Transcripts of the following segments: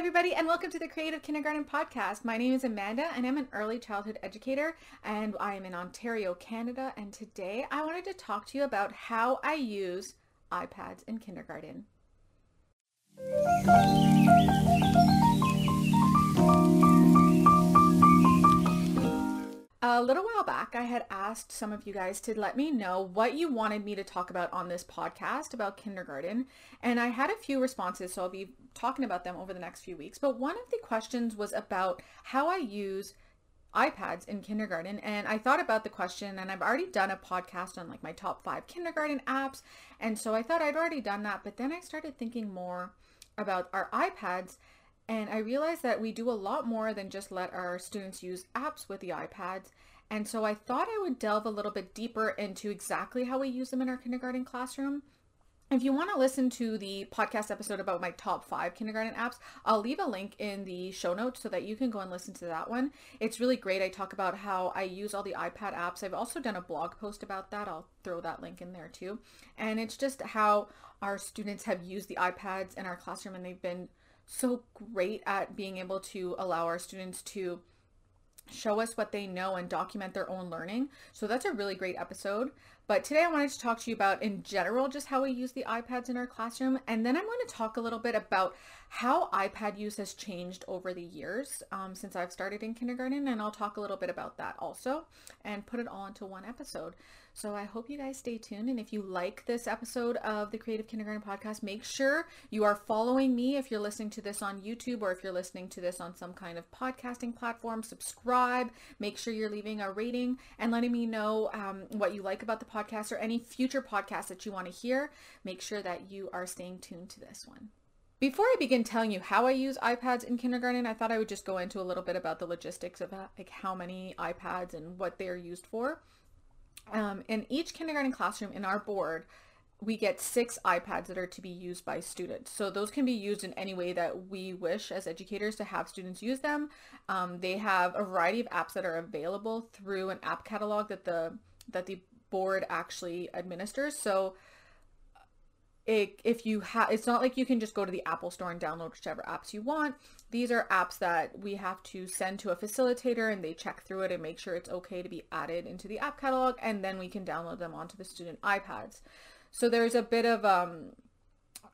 everybody, and welcome to the Creative Kindergarten Podcast. My name is Amanda, and I'm an early childhood educator, and I am in Ontario, Canada. And today I wanted to talk to you about how I use iPads in kindergarten. A little while back, I had asked some of you guys to let me know what you wanted me to talk about on this podcast about kindergarten. And I had a few responses, so I'll be talking about them over the next few weeks. But one of the questions was about how I use iPads in kindergarten. And I thought about the question, and I've already done a podcast on like my top five kindergarten apps. And so I thought I'd already done that. But then I started thinking more about our iPads and I realized that we do a lot more than just let our students use apps with the iPads. And so I thought I would delve a little bit deeper into exactly how we use them in our kindergarten classroom. If you want to listen to the podcast episode about my top five kindergarten apps, I'll leave a link in the show notes so that you can go and listen to that one. It's really great. I talk about how I use all the iPad apps. I've also done a blog post about that. I'll throw that link in there too. And it's just how our students have used the iPads in our classroom and they've been so great at being able to allow our students to show us what they know and document their own learning. So that's a really great episode. But today I wanted to talk to you about in general just how we use the iPads in our classroom. And then I'm going to talk a little bit about how iPad use has changed over the years um, since I've started in kindergarten. And I'll talk a little bit about that also and put it all into one episode. So I hope you guys stay tuned. And if you like this episode of the Creative Kindergarten Podcast, make sure you are following me if you're listening to this on YouTube or if you're listening to this on some kind of podcasting platform. Subscribe. Make sure you're leaving a rating and letting me know um, what you like about the podcast or any future podcasts that you want to hear. Make sure that you are staying tuned to this one. Before I begin telling you how I use iPads in kindergarten, I thought I would just go into a little bit about the logistics of like how many iPads and what they are used for. Um, in each kindergarten classroom in our board, we get six iPads that are to be used by students. So those can be used in any way that we wish as educators to have students use them. Um, they have a variety of apps that are available through an app catalog that the that the board actually administers. So it, if you have, it's not like you can just go to the Apple store and download whichever apps you want. These are apps that we have to send to a facilitator and they check through it and make sure it's okay to be added into the app catalog and then we can download them onto the student iPads. So there's a bit of um,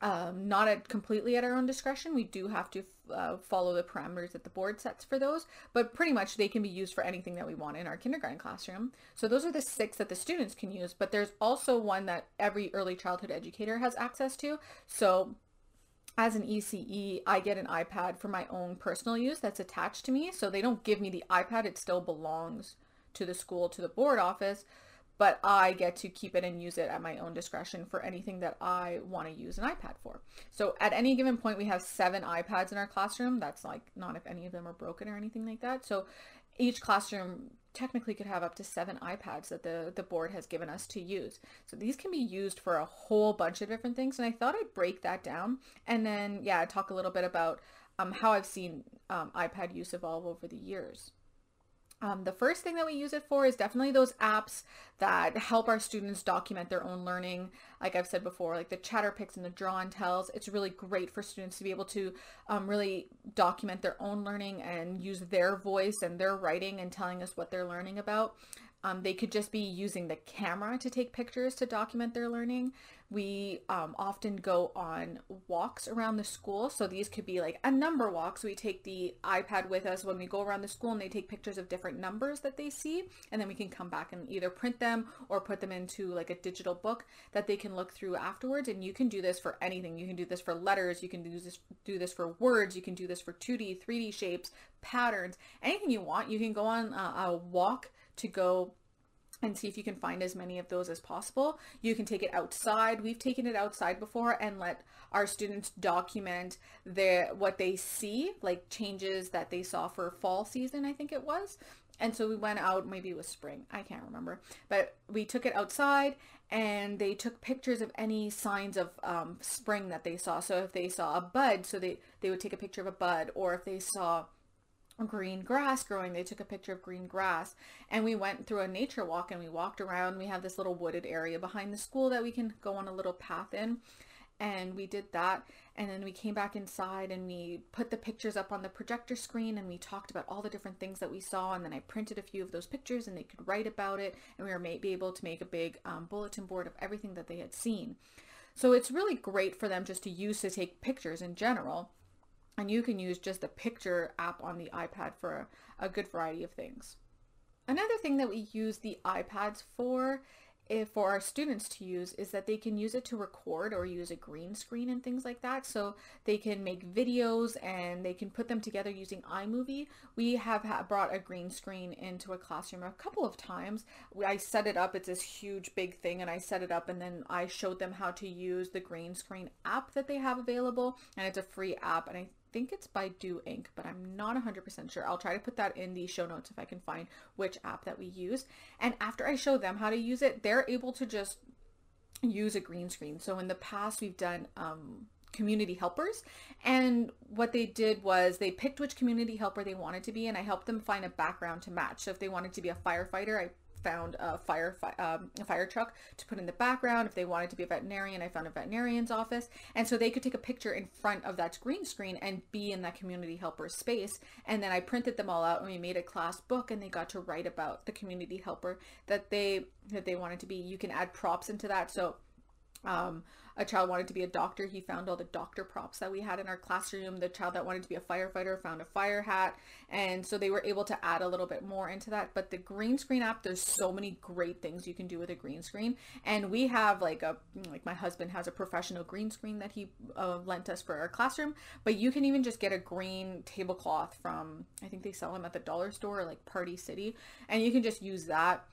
um, not at completely at our own discretion. We do have to uh, follow the parameters that the board sets for those, but pretty much they can be used for anything that we want in our kindergarten classroom. So those are the six that the students can use, but there's also one that every early childhood educator has access to. So as an ECE, I get an iPad for my own personal use that's attached to me. So they don't give me the iPad. It still belongs to the school, to the board office but I get to keep it and use it at my own discretion for anything that I want to use an iPad for. So at any given point, we have seven iPads in our classroom. That's like not if any of them are broken or anything like that. So each classroom technically could have up to seven iPads that the, the board has given us to use. So these can be used for a whole bunch of different things. And I thought I'd break that down and then, yeah, talk a little bit about um, how I've seen um, iPad use evolve over the years. Um, the first thing that we use it for is definitely those apps that help our students document their own learning. Like I've said before, like the Chatterpix and the Draw and Tells, it's really great for students to be able to um, really document their own learning and use their voice and their writing and telling us what they're learning about. Um, they could just be using the camera to take pictures to document their learning. We um, often go on walks around the school. So these could be like a number walk. So we take the iPad with us when we go around the school and they take pictures of different numbers that they see. And then we can come back and either print them or put them into like a digital book that they can look through afterwards. And you can do this for anything. You can do this for letters. You can do this, do this for words. You can do this for 2D, 3D shapes, patterns, anything you want. You can go on a, a walk to go and see if you can find as many of those as possible. You can take it outside. We've taken it outside before and let our students document their what they see, like changes that they saw for fall season, I think it was. And so we went out, maybe it was spring, I can't remember, but we took it outside and they took pictures of any signs of um, spring that they saw. So if they saw a bud, so they, they would take a picture of a bud, or if they saw green grass growing. They took a picture of green grass and we went through a nature walk and we walked around. We have this little wooded area behind the school that we can go on a little path in and we did that and then we came back inside and we put the pictures up on the projector screen and we talked about all the different things that we saw and then I printed a few of those pictures and they could write about it and we were maybe able to make a big um, bulletin board of everything that they had seen. So it's really great for them just to use to take pictures in general. And you can use just the picture app on the iPad for a, good variety of things. Another thing that we use the iPads for for our students to use is that they can use it to record or use a green screen and things like that. So they can make videos and they can put them together using iMovie. We have brought a green screen into a classroom a couple of times. I set it up. It's this huge big thing and I set it up and then I showed them how to use the green screen app that they have available and it's a free app and I think it's by Do Ink, but I'm not 100% sure. I'll try to put that in the show notes if I can find which app that we use. And after I show them how to use it, they're able to just use a green screen. So in the past, we've done um, community helpers. And what they did was they picked which community helper they wanted to be, and I helped them find a background to match. So if they wanted to be a firefighter, I found a fire um, a fire truck to put in the background. If they wanted to be a veterinarian, I found a veterinarian's office. And so they could take a picture in front of that green screen and be in that community helper space. And then I printed them all out and we made a class book and they got to write about the community helper that they that they wanted to be. You can add props into that. So um, a child wanted to be a doctor. He found all the doctor props that we had in our classroom. The child that wanted to be a firefighter found a fire hat. And so they were able to add a little bit more into that. But the green screen app, there's so many great things you can do with a green screen. And we have like a, like my husband has a professional green screen that he uh, lent us for our classroom. But you can even just get a green tablecloth from, I think they sell them at the dollar store, like Party City. And you can just use that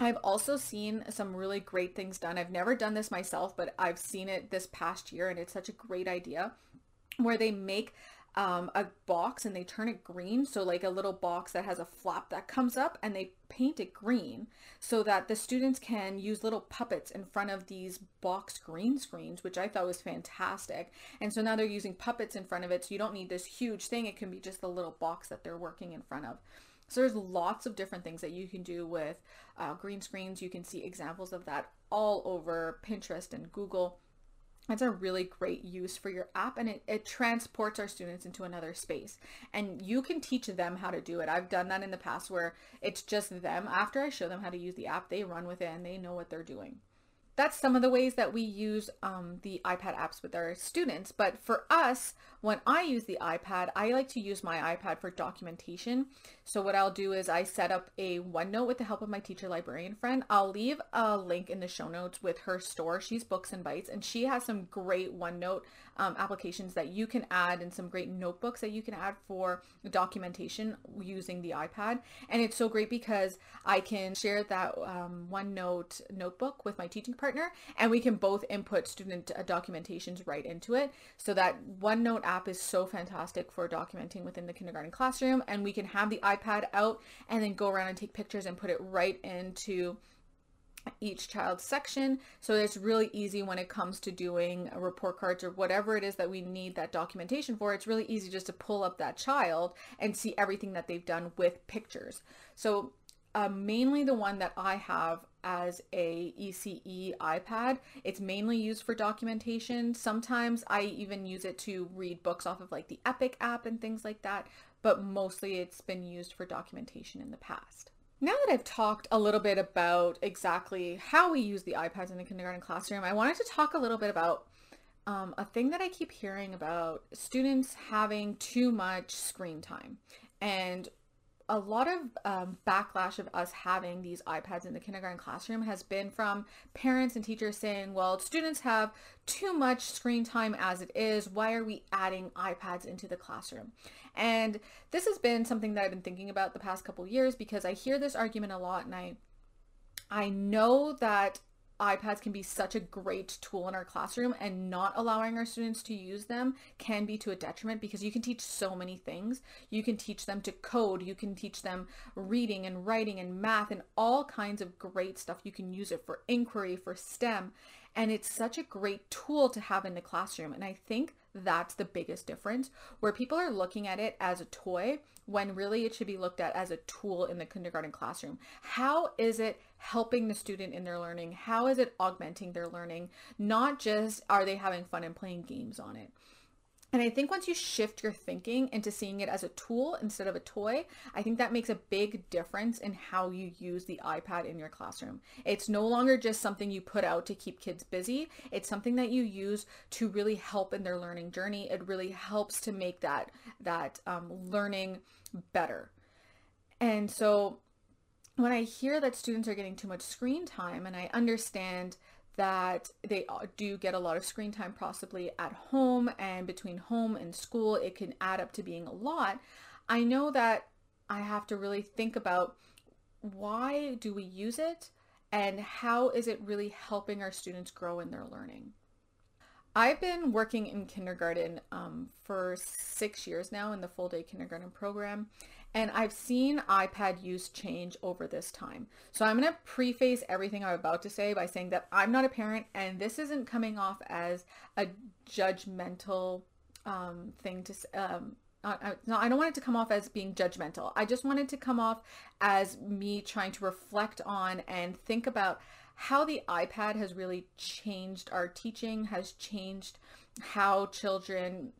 I've also seen some really great things done. I've never done this myself, but I've seen it this past year and it's such a great idea where they make um, a box and they turn it green. So like a little box that has a flap that comes up and they paint it green so that the students can use little puppets in front of these box green screens, which I thought was fantastic. And so now they're using puppets in front of it. So you don't need this huge thing. It can be just the little box that they're working in front of. So there's lots of different things that you can do with uh, green screens. You can see examples of that all over Pinterest and Google. It's a really great use for your app and it, it transports our students into another space and you can teach them how to do it. I've done that in the past where it's just them. After I show them how to use the app, they run with it and they know what they're doing that's some of the ways that we use um, the iPad apps with our students. But for us, when I use the iPad, I like to use my iPad for documentation. So what I'll do is I set up a OneNote with the help of my teacher librarian friend. I'll leave a link in the show notes with her store. She's Books and Bites, and she has some great OneNote um, applications that you can add and some great notebooks that you can add for documentation using the iPad. And it's so great because I can share that um, OneNote notebook with my teaching partner and we can both input student uh, documentations right into it. So that OneNote app is so fantastic for documenting within the kindergarten classroom and we can have the iPad out and then go around and take pictures and put it right into each child's section. So it's really easy when it comes to doing report cards or whatever it is that we need that documentation for. It's really easy just to pull up that child and see everything that they've done with pictures. So uh, mainly the one that I have as a ECE iPad. It's mainly used for documentation. Sometimes I even use it to read books off of like the Epic app and things like that, but mostly it's been used for documentation in the past. Now that I've talked a little bit about exactly how we use the iPads in the kindergarten classroom, I wanted to talk a little bit about um, a thing that I keep hearing about students having too much screen time. And a lot of um, backlash of us having these iPads in the kindergarten classroom has been from parents and teachers saying, well, students have too much screen time as it is. Why are we adding iPads into the classroom? And this has been something that I've been thinking about the past couple years because I hear this argument a lot and I I know that iPads can be such a great tool in our classroom and not allowing our students to use them can be to a detriment because you can teach so many things. You can teach them to code, you can teach them reading and writing and math and all kinds of great stuff. You can use it for inquiry, for STEM, and it's such a great tool to have in the classroom. And I think that's the biggest difference where people are looking at it as a toy when really it should be looked at as a tool in the kindergarten classroom. How is it helping the student in their learning? How is it augmenting their learning? Not just are they having fun and playing games on it. And I think once you shift your thinking into seeing it as a tool instead of a toy, I think that makes a big difference in how you use the iPad in your classroom. It's no longer just something you put out to keep kids busy. It's something that you use to really help in their learning journey. It really helps to make that that um, learning better. And so when I hear that students are getting too much screen time, and I understand that they do get a lot of screen time possibly at home and between home and school it can add up to being a lot i know that i have to really think about why do we use it and how is it really helping our students grow in their learning I've been working in kindergarten um, for six years now in the full day kindergarten program, and I've seen iPad use change over this time. So I'm going to preface everything I'm about to say by saying that I'm not a parent and this isn't coming off as a judgmental um, thing to um, no, I don't want it to come off as being judgmental. I just want it to come off as me trying to reflect on and think about how the iPad has really changed our teaching, has changed how children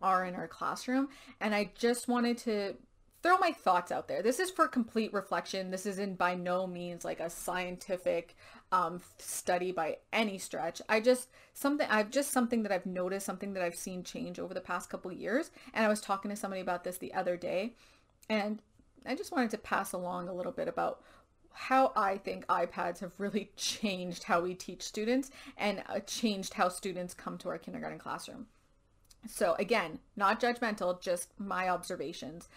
are in our classroom. And I just wanted to throw my thoughts out there. This is for complete reflection. This isn't by no means like a scientific um, study by any stretch. I just something I've just something that I've noticed, something that I've seen change over the past couple years. And I was talking to somebody about this the other day, and I just wanted to pass along a little bit about how I think iPads have really changed how we teach students and uh, changed how students come to our kindergarten classroom. So again, not judgmental, just my observations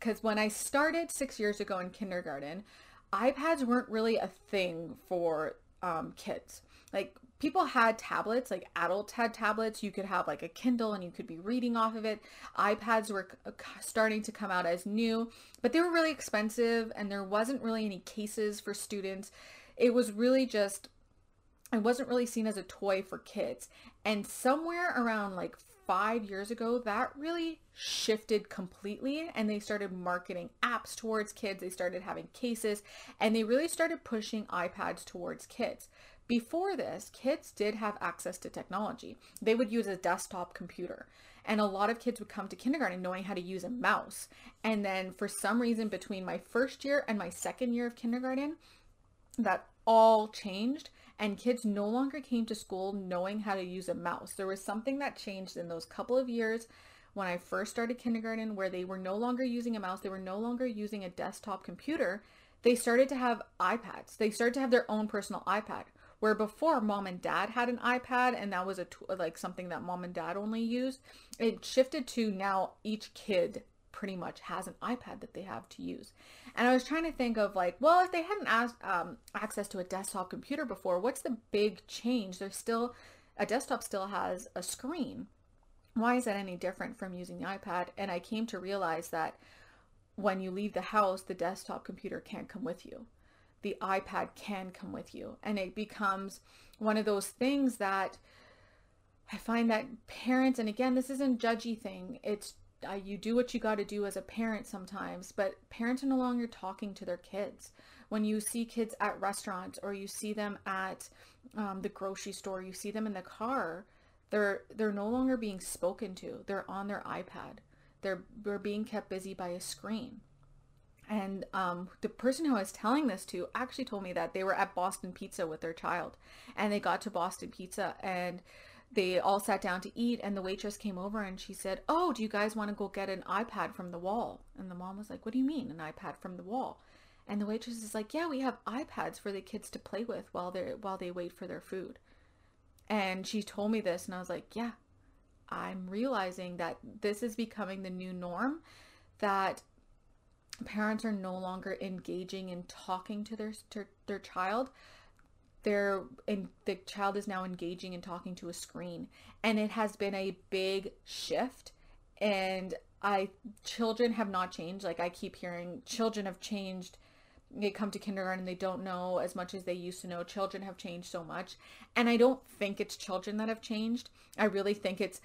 because when I started six years ago in kindergarten, iPads weren't really a thing for um, kids. Like people had tablets, like adults had tablets. You could have like a Kindle and you could be reading off of it. iPads were starting to come out as new, but they were really expensive and there wasn't really any cases for students. It was really just, it wasn't really seen as a toy for kids. And somewhere around like five years ago, that really shifted completely and they started marketing apps towards kids. They started having cases and they really started pushing iPads towards kids. Before this, kids did have access to technology. They would use a desktop computer. And a lot of kids would come to kindergarten knowing how to use a mouse. And then for some reason, between my first year and my second year of kindergarten, that all changed and kids no longer came to school knowing how to use a mouse. There was something that changed in those couple of years when I first started kindergarten where they were no longer using a mouse, they were no longer using a desktop computer. They started to have iPads. They started to have their own personal iPad. Where before mom and dad had an iPad and that was a like something that mom and dad only used, it shifted to now each kid pretty much has an iPad that they have to use. And I was trying to think of like, well, if they hadn't asked, um, access to a desktop computer before, what's the big change? There's still, a desktop still has a screen. Why is that any different from using the iPad? And I came to realize that when you leave the house, the desktop computer can't come with you. The iPad can come with you. And it becomes one of those things that I find that parents, and again, this isn't judgy thing. It's uh, you do what you got to do as a parent sometimes, but parents are no longer talking to their kids. When you see kids at restaurants or you see them at um, the grocery store, you see them in the car, they're they're no longer being spoken to. They're on their iPad. They're they're being kept busy by a screen. And um, the person who I was telling this to actually told me that they were at Boston Pizza with their child, and they got to Boston Pizza and they all sat down to eat and the waitress came over and she said, oh, do you guys want to go get an iPad from the wall? And the mom was like, what do you mean an iPad from the wall? And the waitress is like, yeah, we have iPads for the kids to play with while they while they wait for their food. And she told me this and I was like, yeah, I'm realizing that this is becoming the new norm that parents are no longer engaging in talking to their to their child they're and the child is now engaging and talking to a screen. And it has been a big shift. And i children have not changed. Like i keep hearing children have changed. They come to kindergarten they don't know as much as they used to know. Children have changed so much. And i don't think it's children that have changed. I really think it's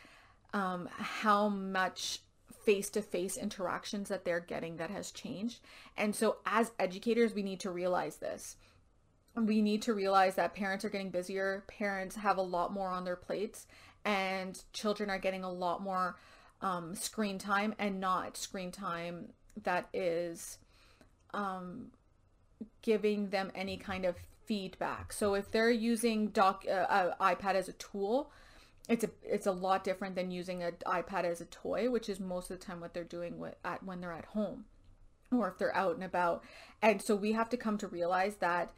um, how much face-to-face interactions that they're getting that has changed. And so as educators, we need to realize this. We need to realize that parents are getting busier, parents have a lot more on their plates, and children are getting a lot more um, screen time and not screen time that is um, giving them any kind of feedback. So if they're using doc uh, uh, iPad as a tool, it's a it's a lot different than using an iPad as a toy, which is most of the time what they're doing with at when they're at home or if they're out and about. And so we have to come to realize that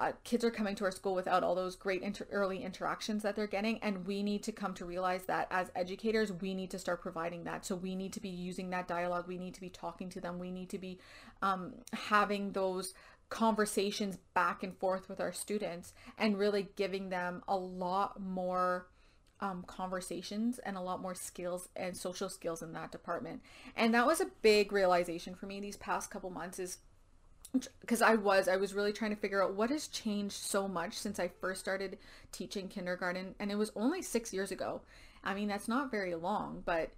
uh, kids are coming to our school without all those great inter- early interactions that they're getting. And we need to come to realize that as educators we need to start providing that. So we need to be using that dialogue. We need to be talking to them. We need to be um, having those conversations back and forth with our students and really giving them a lot more um, conversations and a lot more skills and social skills in that department and that was a big realization for me these past couple months is because I was I was really trying to figure out what has changed so much since I first started teaching kindergarten and it was only 6 years ago. I mean that's not very long, but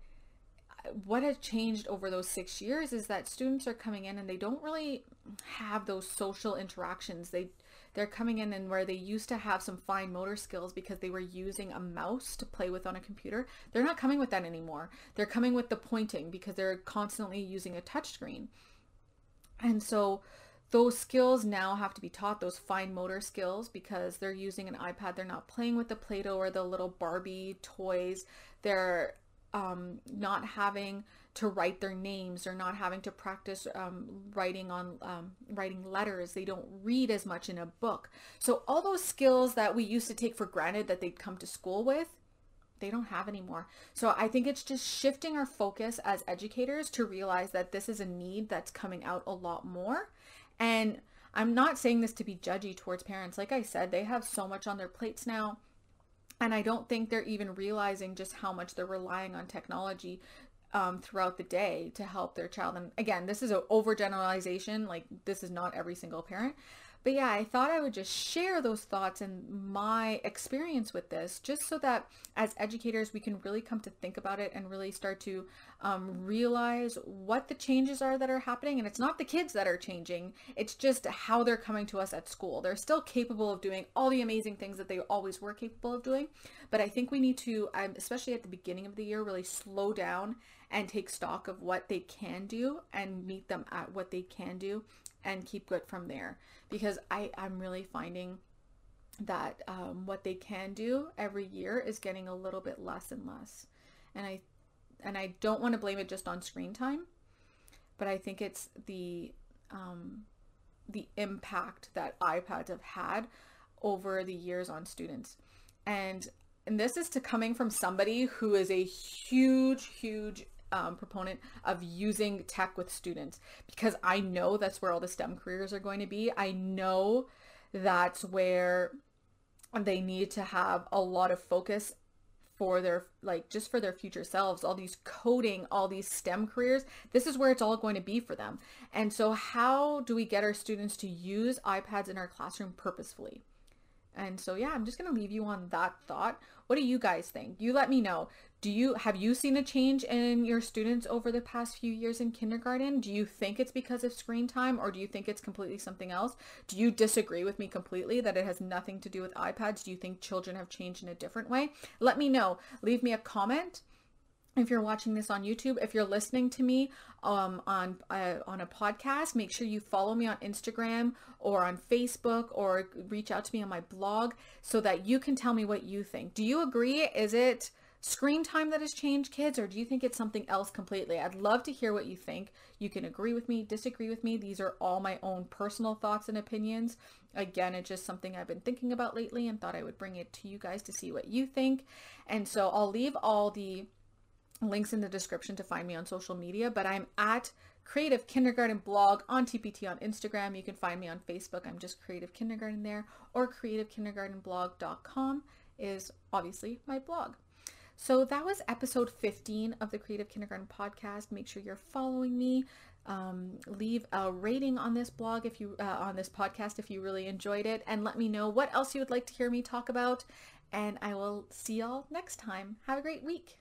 what has changed over those 6 years is that students are coming in and they don't really have those social interactions. They they're coming in and where they used to have some fine motor skills because they were using a mouse to play with on a computer, they're not coming with that anymore. They're coming with the pointing because they're constantly using a touchscreen. And so those skills now have to be taught, those fine motor skills, because they're using an iPad. They're not playing with the Play-Doh or the little Barbie toys. They're um, not having to write their names. They're not having to practice um, writing on um, writing letters. They don't read as much in a book. So all those skills that we used to take for granted that they'd come to school with, they don't have anymore. So I think it's just shifting our focus as educators to realize that this is a need that's coming out a lot more and I'm not saying this to be judgy towards parents. Like I said, they have so much on their plates now. And I don't think they're even realizing just how much they're relying on technology um, throughout the day to help their child. And again, this is an overgeneralization. Like this is not every single parent, but yeah, I thought I would just share those thoughts and my experience with this just so that as educators, we can really come to think about it and really start to um, realize what the changes are that are happening. And it's not the kids that are changing, it's just how they're coming to us at school. They're still capable of doing all the amazing things that they always were capable of doing. But I think we need to, um, especially at the beginning of the year, really slow down and take stock of what they can do and meet them at what they can do and keep good from there because I, I'm really finding that um, what they can do every year is getting a little bit less and less. And I and I don't want to blame it just on screen time, but I think it's the um, the impact that iPads have had over the years on students. And and this is to coming from somebody who is a huge, huge um, proponent of using tech with students because I know that's where all the STEM careers are going to be. I know that's where they need to have a lot of focus for their like just for their future selves all these coding all these stem careers. This is where it's all going to be for them. And so how do we get our students to use ipads in our classroom purposefully? And so yeah i'm just going to leave you on that thought. What do you guys think? You let me know do you have you seen a change in your students over the past few years in kindergarten? Do you think it's because of screen time or do you think it's completely something else? Do you disagree with me completely that it has nothing to do with iPads? Do you think children have changed in a different way? Let me know. Leave me a comment if you're watching this on YouTube, if you're listening to me um, on uh, on a podcast, make sure you follow me on Instagram or on Facebook or reach out to me on my blog so that you can tell me what you think. Do you agree? Is it screen time that has changed kids or do you think it's something else completely? I'd love to hear what you think. You can agree with me, disagree with me. These are all my own personal thoughts and opinions. Again, it's just something I've been thinking about lately and thought I would bring it to you guys to see what you think. And so I'll leave all the links in the description to find me on social media, but I'm at Creative Kindergarten blog on TPT on Instagram. You can find me on Facebook. I'm just Creative Kindergarten there or creativekindergartenblog.com is obviously my blog. So that was episode 15 of the Creative Kindergarten podcast. Make sure you're following me. Um, leave a rating on this blog if you uh, on this podcast if you really enjoyed it and let me know what else you would like to hear me talk about and I will see y'all next time. Have a great week.